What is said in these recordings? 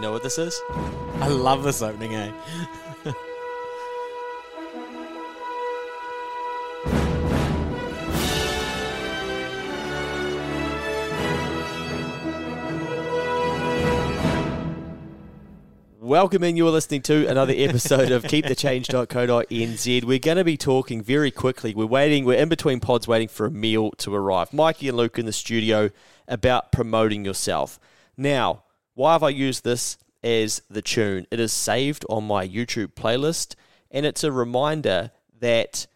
You know what this is? I love this opening, eh? Welcome in. You're listening to another episode of keepthechange.co.nz. We're going to be talking very quickly. We're waiting, we're in between pods waiting for a meal to arrive. Mikey and Luke in the studio about promoting yourself. Now, why have I used this as the tune? It is saved on my YouTube playlist, and it's a reminder that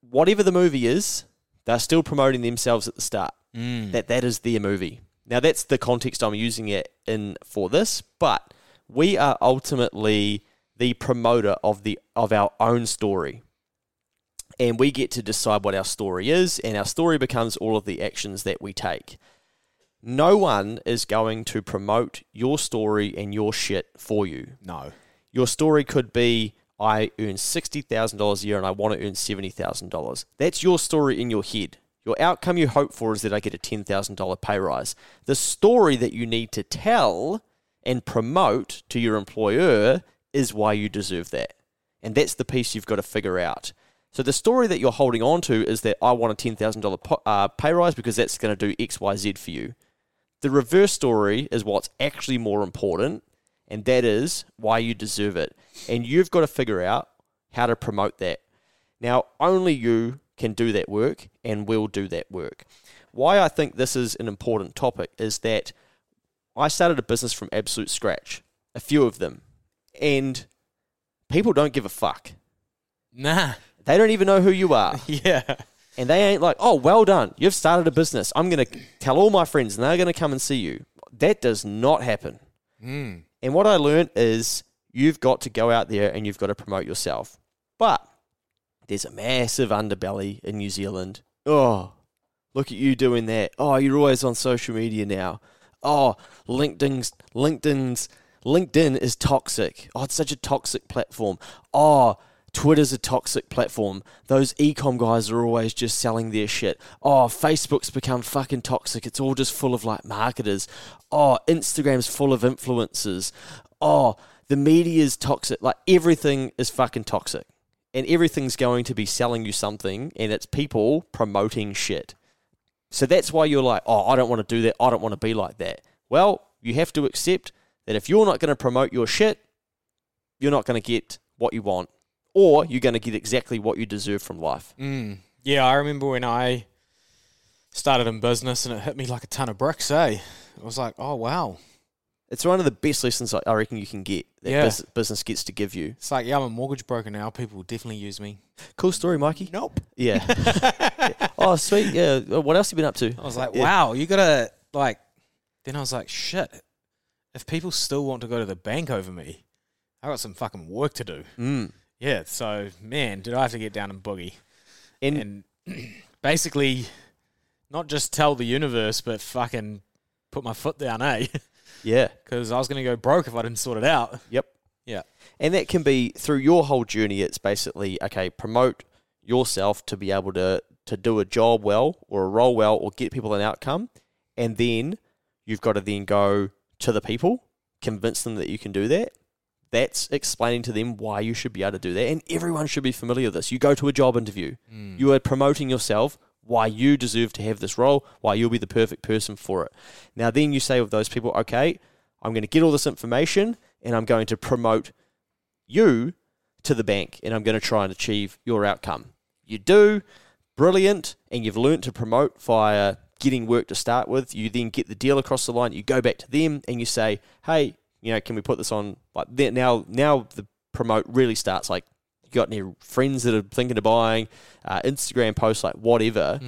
whatever the movie is, they're still promoting themselves at the start. Mm. That that is their movie. Now that's the context I'm using it in for this, but we are ultimately the promoter of the of our own story. And we get to decide what our story is, and our story becomes all of the actions that we take. No one is going to promote your story and your shit for you. No. Your story could be I earn $60,000 a year and I want to earn $70,000. That's your story in your head. Your outcome you hope for is that I get a $10,000 pay rise. The story that you need to tell and promote to your employer is why you deserve that. And that's the piece you've got to figure out. So the story that you're holding on to is that I want a $10,000 uh, pay rise because that's going to do X, Y, Z for you. The reverse story is what's actually more important, and that is why you deserve it. And you've got to figure out how to promote that. Now, only you can do that work and will do that work. Why I think this is an important topic is that I started a business from absolute scratch, a few of them, and people don't give a fuck. Nah. They don't even know who you are. Yeah. And they ain't like, oh, well done. You've started a business. I'm going to tell all my friends and they're going to come and see you. That does not happen. Mm. And what I learned is you've got to go out there and you've got to promote yourself. But there's a massive underbelly in New Zealand. Oh, look at you doing that. Oh, you're always on social media now. Oh, LinkedIn's LinkedIn's LinkedIn is toxic. Oh, it's such a toxic platform. Oh, Twitter's a toxic platform. Those ecom guys are always just selling their shit. Oh, Facebook's become fucking toxic. It's all just full of like marketers. Oh, Instagram's full of influencers. Oh, the media's toxic. Like everything is fucking toxic. And everything's going to be selling you something and it's people promoting shit. So that's why you're like, oh, I don't want to do that. I don't want to be like that. Well, you have to accept that if you're not going to promote your shit, you're not going to get what you want, or you're going to get exactly what you deserve from life. Mm. Yeah, I remember when I started in business and it hit me like a ton of bricks, eh? I was like, oh, wow. It's one of the best lessons I reckon you can get that Yeah. bus- business gets to give you. It's like, yeah, I'm a mortgage broker now. People will definitely use me. Cool story, Mikey. Nope. Yeah. Yeah. Oh, sweet. Yeah. What else have you been up to? I was like, Yeah. wow, you gotta, like, then I was like, shit. If people still want to go to the bank over me, I got some fucking work to do. Mm. Yeah, so, man, did I have to get down and boogie. And, and basically not just tell the universe, but fucking put my foot down, eh? yeah. Because I was going to go broke if I didn't sort it out. Yep. Yeah. And that can be through your whole journey. It's basically okay. Promote yourself to be able to to do a job well or a role well or get people an outcome, and then you've got to then go to the people, convince them that you can do that. That's explaining to them why you should be able to do that, and everyone should be familiar with this. You go to a job interview, mm. you are promoting yourself. Why you deserve to have this role, why you'll be the perfect person for it. Now, then you say with those people, okay, I'm going to get all this information and I'm going to promote you to the bank and I'm going to try and achieve your outcome. You do, brilliant, and you've learnt to promote via getting work to start with. You then get the deal across the line, you go back to them and you say, hey, you know, can we put this on? Like now, now the promote really starts. Like, you got any friends that are thinking of buying, uh, Instagram posts, like whatever.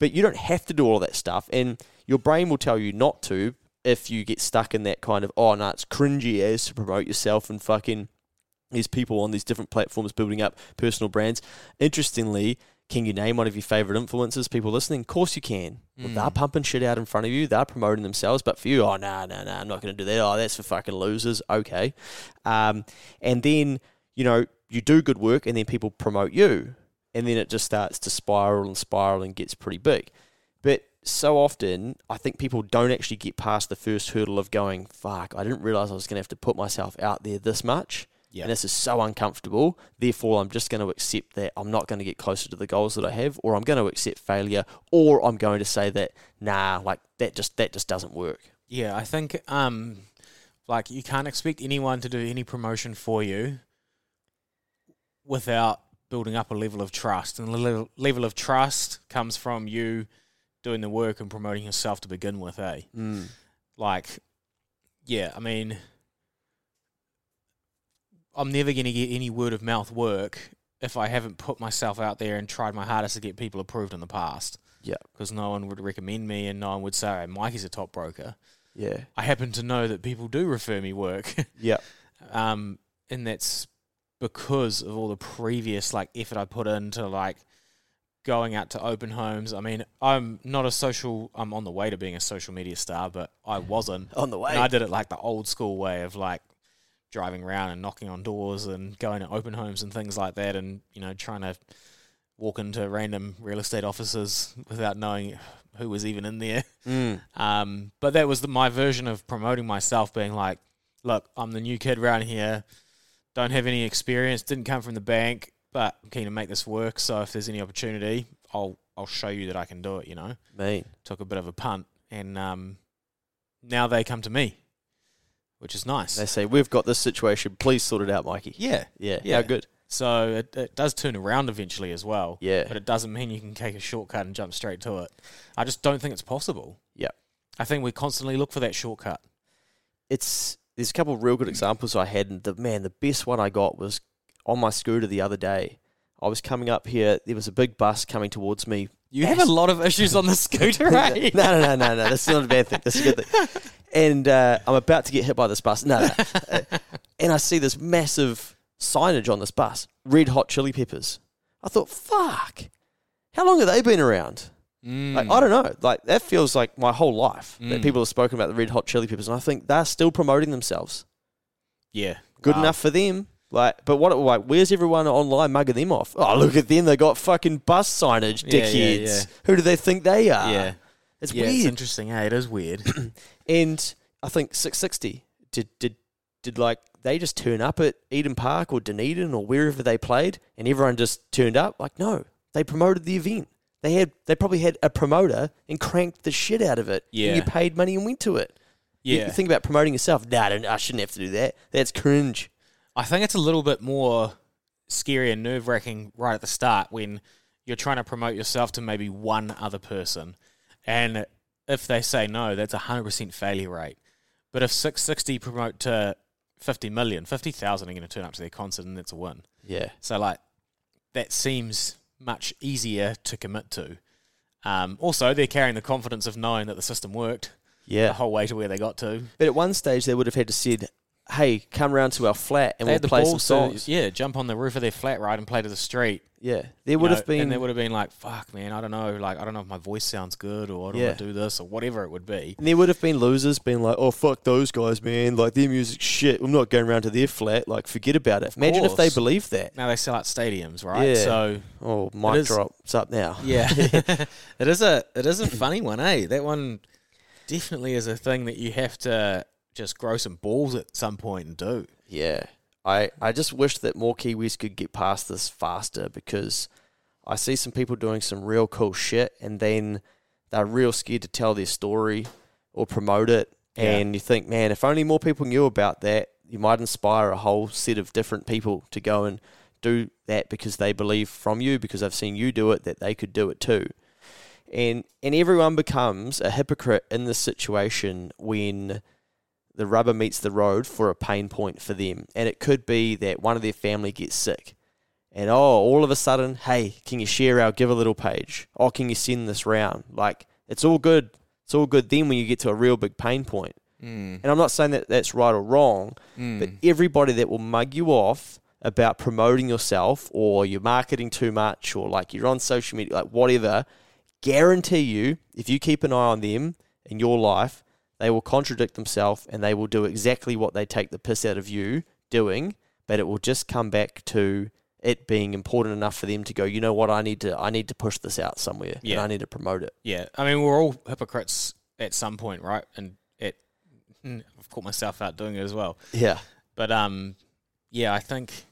But you don't have to do all that stuff, and your brain will tell you not to if you get stuck in that kind of oh no, it's cringy as to promote yourself and fucking these people on these different platforms building up personal brands. Interestingly, can you name one of your favorite influencers? People listening, of course you can. Well, they're pumping shit out in front of you. They're promoting themselves, but for you, oh no, no, no, I'm not going to do that. Oh, that's for fucking losers. Okay, um, and then you know you do good work, and then people promote you, and then it just starts to spiral and spiral and gets pretty big. But so often, I think people don't actually get past the first hurdle of going, fuck, I didn't realize I was going to have to put myself out there this much. Yeah. And this is so uncomfortable. Therefore, I'm just going to accept that I'm not going to get closer to the goals that I have, or I'm going to accept failure, or I'm going to say that, nah, like that just that just doesn't work. Yeah, I think um, like you can't expect anyone to do any promotion for you without building up a level of trust, and the level, level of trust comes from you doing the work and promoting yourself to begin with. Eh? Mm. Like, yeah, I mean, I'm never going to get any word of mouth work if I haven't put myself out there and tried my hardest to get people approved in the past. Yeah. Because no one would recommend me and no one would say, hey, Mikey's a top broker. Yeah. I happen to know that people do refer me work. Yeah. um, and that's because of all the previous like effort I put into like going out to open homes. I mean, I'm not a social. I'm on the way to being a social media star, but I wasn't. On the way. And I did it like the old school way of like driving around and knocking on doors and going to open homes and things like that, and you know trying to walk into random real estate offices without knowing who was even in there. Mm. Um, but that was the, my version of promoting myself, being like, "Look, I'm the new kid around here. Don't have any experience. Didn't come from the bank, but I'm keen to make this work. So if there's any opportunity, I'll I'll show you that I can do it. You know." Mean. Took a bit of a punt, and um, now they come to me, which is nice. They say, we've got this situation. Please sort it out, Mikey. yeah. Yeah. Yeah. How good. So it, it does turn around eventually as well. Yeah. But it doesn't mean you can take a shortcut and jump straight to it. I just don't think it's possible. Yeah. I think we constantly look for that shortcut. it's there's a couple of real good examples I had, and the man, the best one I got was on my scooter the other day. I was coming up here. There was a big bus coming towards me. You have a lot of issues on the scooter, no, right? no, no, no, no. That's not a bad thing. That's a good thing. And uh, I'm about to get hit by this bus. No, no. And I see this massive signage on this bus: Red Hot Chili Peppers. I thought, fuck. How long have they been around? Mm. Like, I don't know. Like that feels like my whole life that Mm. people have spoken about the Red Hot Chili Peppers, and I think they're still promoting themselves. yeah. Good Wow. enough for them. Like, but what? Like, where's everyone online mugging them off? Oh, look at them! They got fucking bus signage, Yeah, dickheads. yeah, yeah. Who do they think they are? Yeah. it's yeah, it's interesting. Hey, it is weird. and I think Six60 did did did like they just turn up at Eden Park or Dunedin or wherever they played, and everyone just turned up. Like, no, they promoted the event. They had they probably had a promoter and cranked the shit out of it. Yeah. and you paid money and went to it. You- yeah. you think about promoting yourself. Nah, I don't- I shouldn't have to do that. That's cringe. I think it's a little bit more scary and nerve wracking right at the start when you're trying to promote yourself to maybe one other person. And if they say no, that's a 100% failure rate. But if Six60 promote to 50 million, 50,000 are going to turn up to their concert and that's a win. Yeah, So, like, that seems much easier to commit to. Um, also, they're carrying the confidence of knowing that the system worked yeah. the whole way to where they got to. But at one stage, they would have had to said, "Hey, come round to our flat and they we'll the play some songs." to, yeah, jump on the roof of their flat, right, and play to the street. Yeah, there You would know, have been. and they would have been like, "Fuck, man, I don't know. Like, I don't know if my voice sounds good, or I don't Yeah. want to do this, or whatever it would be." And there would have been losers being like, "Oh fuck those guys, man! Like their music shit. I'm not going around to their flat. Like forget about it." Imagine if they believed that. Now they sell out stadiums, right? Yeah. So Oh, mic is- drop. It's up now. yeah, it is a it is a funny one, eh? That one definitely is a thing that you have to just grow some balls at some point and do. Yeah. I I just wish that more Kiwis could get past this faster because I see some people doing some real cool shit and then they're real scared to tell their story or promote it. Yeah. And you think, man, if only more people knew about that, you might inspire a whole set of different people to go and do that because they believe from you, because they've seen you do it, that they could do it too. And and everyone becomes a hypocrite in this situation when the rubber meets the road for a pain point for them. And it could be that one of their family gets sick. And oh, all of a sudden, hey, can you share our Givealittle page? Oh, can you send this round? Like, it's all good. It's all good then when you get to a real big pain point. Mm. And I'm not saying that that's right or wrong, Mm. but everybody that will mug you off about promoting yourself or you're marketing too much or like you're on social media, like whatever, guarantee you, if you keep an eye on them in your life, they will contradict themselves and they will do exactly what they take the piss out of you doing, but it will just come back to it being important enough for them to go, you know what, I need to I need to push this out somewhere Yeah. and I need to promote it. Yeah, I mean we're all hypocrites at some point, right? And it, I've caught myself out doing it as well. Yeah. But um, yeah, I think,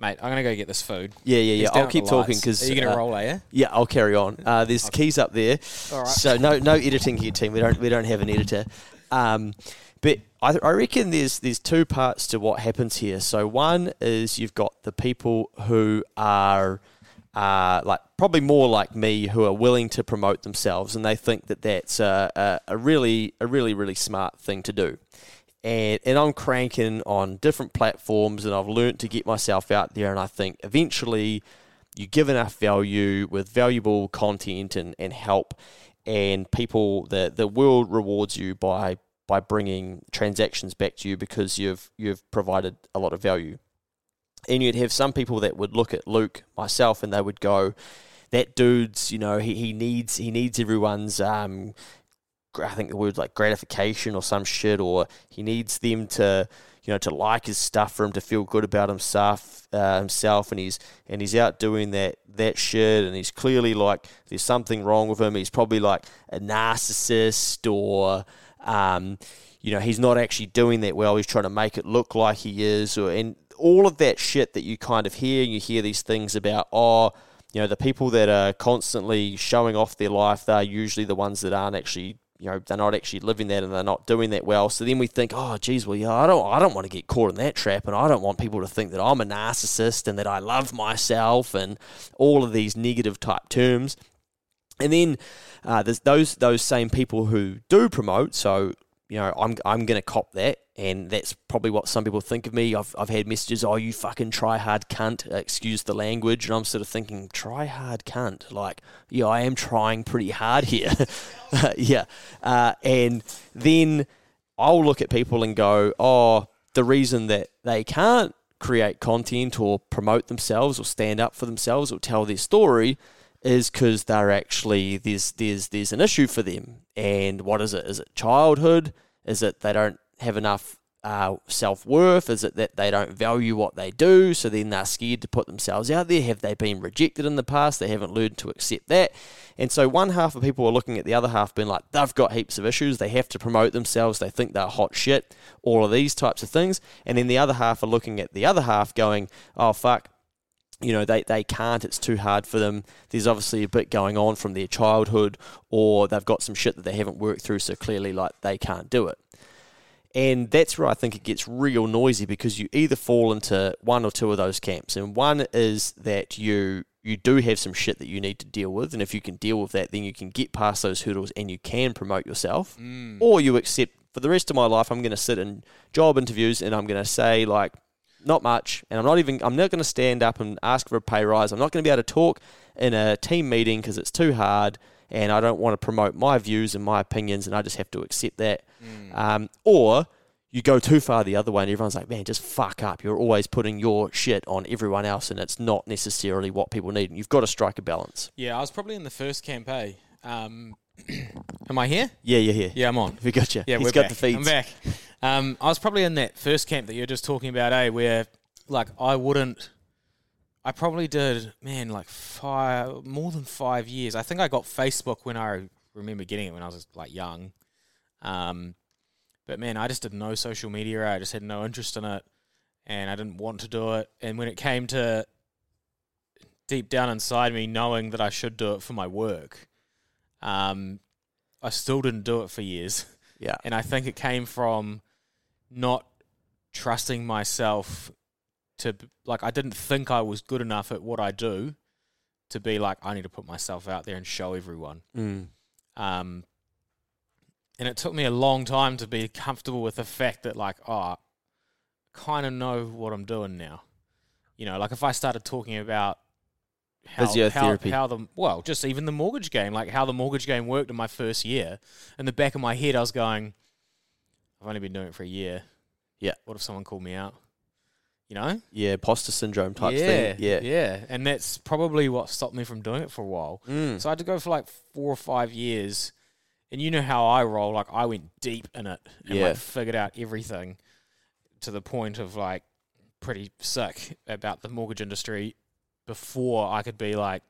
mate, I'm gonna go get this food. Yeah, yeah, He's yeah. down I'll keep talking lights. because are you gonna roll, are you? Yeah, I'll carry on. Uh, there's keys up there, All right. so no no editing here, team. We don't we don't have an editor. Um, but I, I reckon there's there's two parts to what happens here. So one is you've got the people who are uh, like probably more like me who are willing to promote themselves, and they think that that's a, a, a really a really really smart thing to do. And, and I'm cranking on different platforms, and I've learnt to get myself out there. And I think eventually, you give enough value with valuable content and, and help, and people the the world rewards you by by bringing transactions back to you because you've you've provided a lot of value. And you'd have some people that would look at Luke, myself, and they would go, "That dude's, you know, he, he needs he needs everyone's um, I think the word like gratification or some shit, or he needs them to, you know, to like his stuff for him to feel good about himself, uh, himself, and he's and he's out doing that that shit, and he's clearly like there's something wrong with him. He's probably like a narcissist, or um, you know, he's not actually doing that well. He's trying to make it look like he is, or and all of that shit that you kind of hear. You hear these things about, oh, you know, the people that are constantly showing off their life, they're usually the ones that aren't actually, you know, they're not actually living that and they're not doing that well. So then we think, oh, geez, well, yeah, I don't, I don't want to get caught in that trap, and I don't want people to think that I'm a narcissist and that I love myself and all of these negative type terms. And then uh, there's those those same people who do promote. So you know, I'm I'm gonna cop that, and that's probably what some people think of me. I've I've had messages, oh, you fucking try hard cunt, uh, excuse the language, and I'm sort of thinking, try hard cunt, like, yeah, I am trying pretty hard here, yeah, uh, and then I'll look at people and go, oh, the reason that they can't create content or promote themselves or stand up for themselves or tell their story is because they're actually there's there's there's an issue for them. And what is it? Is it childhood? Is it they don't have enough uh, self worth? Is it that they don't value what they do, so then they're scared to put themselves out there? Have they been rejected in the past? They haven't learned to accept that. And so one half of people are looking at the other half, being like, they've got heaps of issues. They have to promote themselves. They think they're hot shit. All of these types of things. And then the other half are looking at the other half, going, oh fuck you know they, they can't it's too hard for them there's obviously a bit going on from their childhood or they've got some shit that they haven't worked through so clearly like they can't do it and that's where I think it gets real noisy because you either fall into one or two of those camps. And one is that you you do have some shit that you need to deal with, and if you can deal with that, then you can get past those hurdles and you can promote yourself. Mm. Or you accept for the rest of my life, I'm going to sit in job interviews and I'm going to say like, not much, and I'm not even I'm not going to stand up and ask for a pay rise. I'm not going to be able to talk in a team meeting because it's too hard, and I don't want to promote my views and my opinions, and I just have to accept that. Um, or you go too far the other way, and everyone's like, "Man, just fuck up." You're always putting your shit on everyone else, and it's not necessarily what people need. And you've got to strike a balance. Yeah, I was probably in the first campaign. Um, am I here? Yeah, you're here. Yeah, I'm on. we got you. Yeah, He's we're got back. the feeds. I'm back. Um, I was probably in that first camp that you're just talking about, eh? Where like I wouldn't. I probably did, man, like five, more than five years. I think I got Facebook when I remember getting it when I was like young. Um, but man, I just did no social media. I just had no interest in it, and I didn't want to do it. And when it came to deep down inside me, knowing that I should do it for my work, um, I still didn't do it for years. Yeah. And I think it came from not trusting myself to like I didn't think I was good enough at what I do to be like I need to put myself out there and show everyone. Mm. Um, and it took me a long time to be comfortable with the fact that like oh, I kind of know what I'm doing now. You know, like if I started talking about how, how, how the well, just even the mortgage game, like how the mortgage game worked in my first year. In the back of my head, I was going, I've only been doing it for a year. Yeah. What if someone called me out? You know? Yeah, imposter syndrome type yeah, thing. Yeah. yeah. And that's probably what stopped me from doing it for a while. Mm. So I had to go for like four or five years. And you know how I roll. Like I went deep in it and Yeah. like figured out everything to the point of like pretty sick about the mortgage industry before I could be like,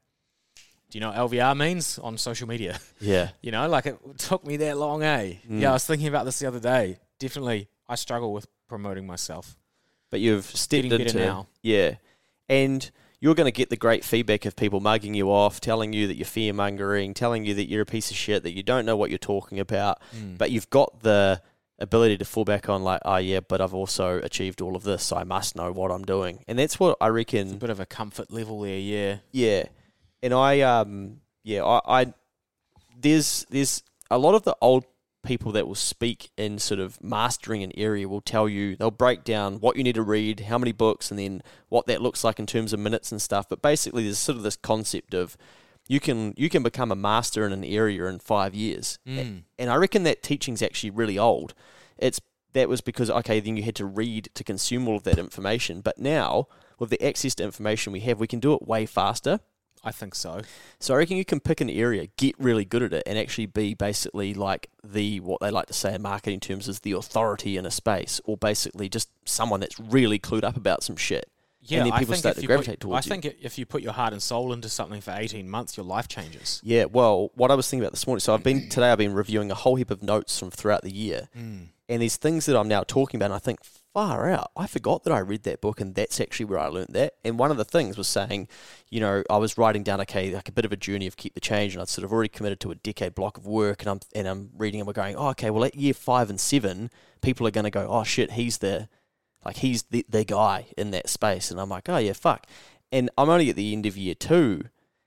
do you know what LVR means on social media? Yeah. You know, like it took me that long, eh? Mm. Yeah, I was thinking about this the other day. Definitely, I struggle with promoting myself. But you've stepped Getting into now. yeah, and you're going to get the great feedback of people mugging you off, telling you that you're fear mongering, telling you that you're a piece of shit, that you don't know what you're talking about. Mm. But you've got the ability to fall back on, like, oh yeah, but I've also achieved all of this, so I must know what I'm doing, and that's what I reckon. bit of a comfort level there, yeah. Yeah, and I um yeah I, I there's there's a lot of the old people that will speak in sort of mastering an area will tell you they'll break down what you need to read, how many books, and then what that looks like in terms of minutes and stuff. But basically, there's sort of this concept of you can you can become a master in an area in five years, Mm. and I reckon that teaching's actually really old. It's that was because okay, then you had to read to consume all of that information, but now with the access to information we have, we can do it way faster. I think so. So I reckon you can pick an area, get really good at it, and actually be basically like the what they like to say in marketing terms is the authority in a space, or basically just someone that's really clued up about some shit. Yeah, then I people think start if to you gravitate put, towards I you. think if you put your heart and soul into something for 18 months, your life changes. Yeah, well, what I was thinking about this morning, so I've been today I've been reviewing a whole heap of notes from throughout the year, Mm. and these things that I'm now talking about, and I think far out. I forgot that I read that book, and that's actually where I learned that. And one of the things was saying, you know, I was writing down okay, like a bit of a journey of keep the change, and I'd sort of already committed to a decade block of work, and I'm and I'm reading, and we're going, oh, okay, well, at year five and seven, people are going to go, oh shit, he's the, like he's the the guy in that space, and I'm like, oh yeah, fuck. And I'm only at the end of year two,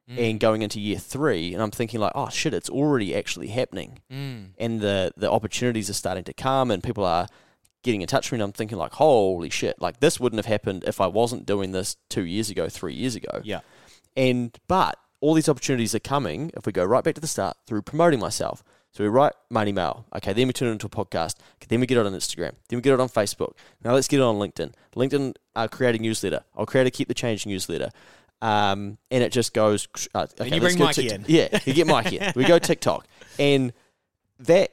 Mm. and going into year three, and I'm thinking like, oh shit, it's already actually happening Mm. and the the opportunities are starting to come and people are getting in touch with me and I'm thinking like holy shit like this wouldn't have happened if I wasn't doing this 2 years ago 3 years ago. Yeah. and but all these opportunities are coming if we go right back to the start through promoting myself. So we write my email okay then we turn it into a podcast. Okay, then we get it on Instagram. Then we get it on Facebook. Now let's get it on LinkedIn. LinkedIn uh, create a newsletter. I'll create a keep the change newsletter. Um, and it just goes uh, okay, you bring Mikey in. yeah you get Mikey in. We go TikTok. And that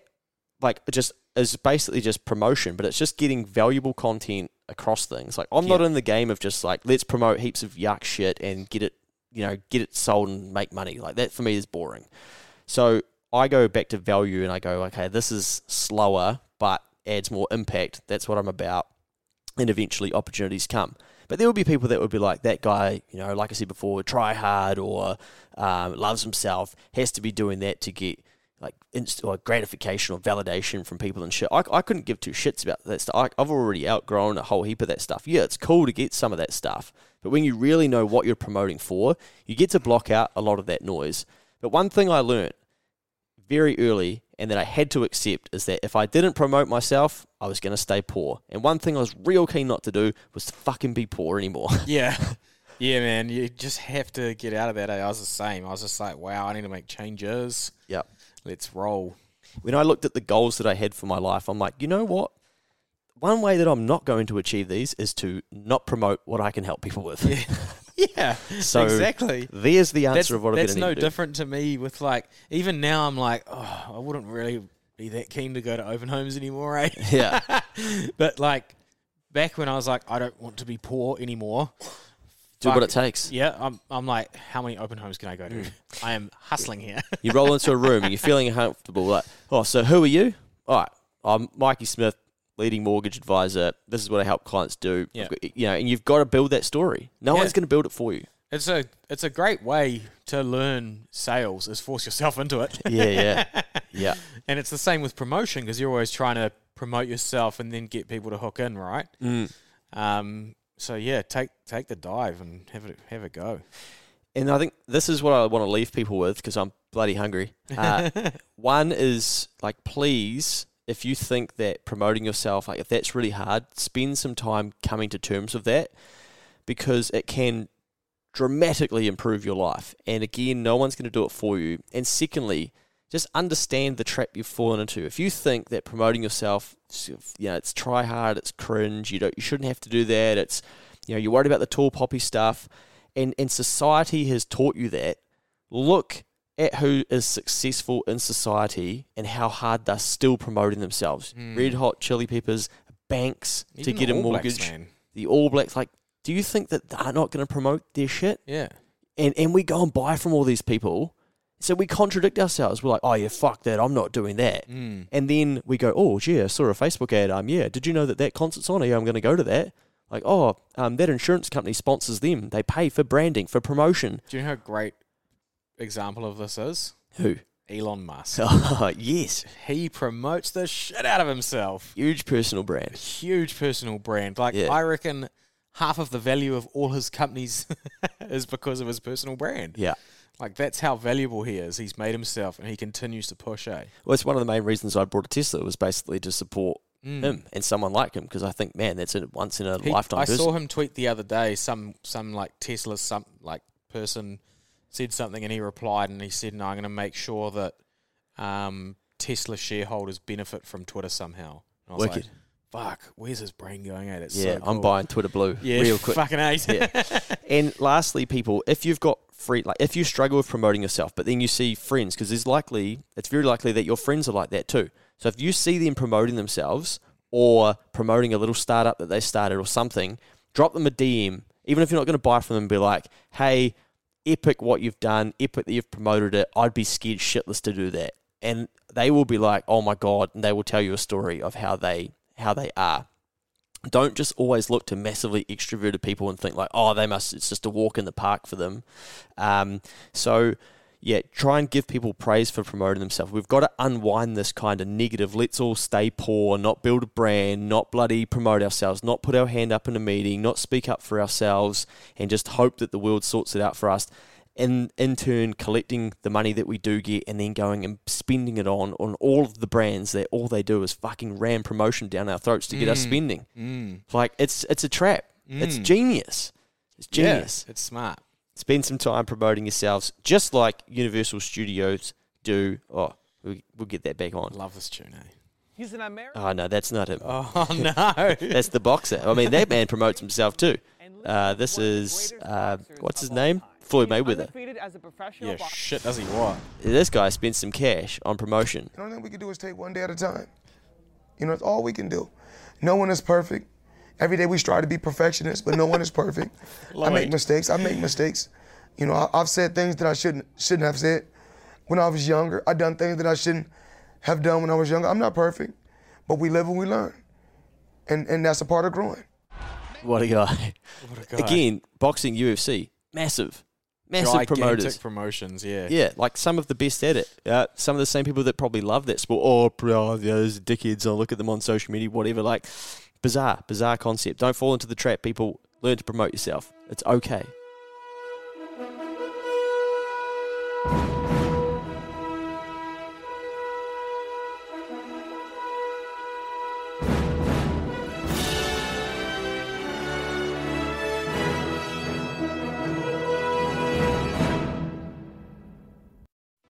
like just is basically just promotion, but it's just getting valuable content across things. Like I'm not in the game of just like let's promote heaps of yuck shit and get it, you know, get it sold and make money. Like that for me is boring. So I go back to value and I go, okay, this is slower but adds more impact. That's what I'm about. And eventually opportunities come. But there will be people that would be like, that guy, you know, like I said before, try hard or um, loves himself, has to be doing that to get like inst- or gratification or validation from people and shit. I, I couldn't give two shits about that stuff. I, I've already outgrown a whole heap of that stuff. Yeah, it's cool to get some of that stuff, but when you really know what you're promoting for, you get to block out a lot of that noise. But one thing I learned very early and that I had to accept is that if I didn't promote myself, I was going to stay poor. And one thing I was real keen not to do was to fucking be poor anymore. Yeah. Yeah, man. You just have to get out of that. eh? I was the same. I was just like, wow, I need to make changes. Yep. Let's roll. when I looked at the goals that I had for my life, I'm like, you know what? One way that I'm not going to achieve these is to not promote what I can help people with. Yeah. So exactly. there's the answer That's, of what I'm that's going to no to do. different to me with like, even now I'm like, oh, I wouldn't really be that keen to go to open homes anymore, eh? Yeah. but like, back when I was like, I don't want to be poor anymore. Do what it takes. Yeah, I'm, I'm like, how many open homes can I go to? Mm. I am hustling here. You roll into a room and you're feeling uncomfortable. Like, oh, so who are you? All right, I'm Mikey Smith, leading mortgage advisor. This is what I help clients do. Yeah. got- you know, and you've got to build that story. No Yeah. one's going to build it for you. It's a it's a great way to learn sales is force yourself into it. Yeah, yeah, yeah. and it's the same with promotion because you're always trying to promote yourself and then get people to hook in, right? Mm. Um, so yeah, take take the dive and have it have a go. And I think this is what I want to leave people with because I'm bloody hungry. Uh, one is like, please, if you think that promoting yourself, like if that's really hard, spend some time coming to terms with that because it can dramatically improve your life. And again, no one's going to do it for you. And secondly, just understand the trap you've fallen into. If you think that promoting yourself, you know, it's try hard, it's cringe, you don't, you shouldn't have to do that. It's, you know, you're worried about the tall poppy stuff, and and society has taught you that. Look at who is successful in society and how hard they're still promoting themselves. Mm. Red Hot Chili Peppers, banks to get a Blacks, mortgage. man. the All Blacks. Like, do you think that they're not going to promote their shit? Yeah. And and we go and buy from all these people. So we contradict ourselves. We're like, oh yeah, fuck that. I'm not doing that. Mm. And then we go, oh gee, I saw a Facebook ad. Um, yeah, did you know that that concert's on? Yeah, I'm going to go to that. Like, oh, um, that insurance company sponsors them. They pay for branding, for promotion. Do you know how great example of this is? Who? Elon Musk. Oh, yes. he promotes the shit out of himself. Huge personal brand. Huge personal brand. Like Yeah. I reckon half of the value of all his companies is because of his personal brand. Yeah. Like that's how valuable he is. He's made himself and he continues to push, eh? Well, it's one of the main reasons I brought a Tesla was basically to support Mm. him and someone like him because I think, man, that's a once in a He- lifetime I person. saw him tweet the other day. Some some like Tesla some like person said something, and he replied, and he said, "No, I'm going to make sure that um, Tesla shareholders benefit from Twitter somehow." And I was Wicked. like, "Fuck, where's his brain going at?" It's yeah, so I'm buying Twitter Blue Yeah, real quick. fucking ace. Yeah. And lastly, people, if you've got free, like if you struggle with promoting yourself, but then you see friends, because there's likely, it's very likely that your friends are like that too. So if you see them promoting themselves or promoting a little startup that they started or something, drop them a DM, even if you're not going to buy from them, be like, hey, epic what you've done, epic that you've promoted it. I'd be scared shitless to do that. And they will be like, oh my God, and they will tell you a story of how they how they are don't just always look to massively extroverted people and think like, oh, they must. It's just a walk in the park for them. Um, so yeah, try and give people praise for promoting themselves. We've got to unwind this kind of negative. Let's all stay poor, not build a brand, not bloody promote ourselves, not put our hand up in a meeting, not speak up for ourselves, and just hope that the world sorts it out for us. In in turn, collecting the money that we do get and then going and spending it on on all of the brands that all they do is fucking ram promotion down our throats to get us Mm. spending. Mm. Like it's it's a trap. It's Mm. genius. It's genius. Yeah, it's smart. Spend some time promoting yourselves, just like Universal Studios do. Oh, we, we'll get that back on. Love this tune, eh? He's an American. Oh no, that's not him. Oh no. That's the boxer. I mean, that man promotes himself too. Uh, this is uh, what's his name? Floyd Mayweather. Undefeated as a professional yeah, boxer. shit. Does he what? This guy spent some cash on promotion. The only thing we can do is take one day at a time. You know, it's all we can do. No one is perfect. Every day we strive to be perfectionists, but no one is perfect. I make mistakes. I make mistakes. You know, I, I've said things that I shouldn't shouldn't have said. When I was younger, I done things that I shouldn't have done when I was younger. I'm not perfect, but we live and we learn, and and that's a part of growing. What a guy! What a guy. Again, boxing, UFC, massive, massive promoters. promotions. Yeah. Yeah, like some of the best at it. Uh, some of the same people that probably love that sport. Oh, bro, those dickheads. I'll look at them on social media, whatever. Like, bizarre, bizarre concept. Don't fall into the trap, people. Learn to promote yourself. It's okay.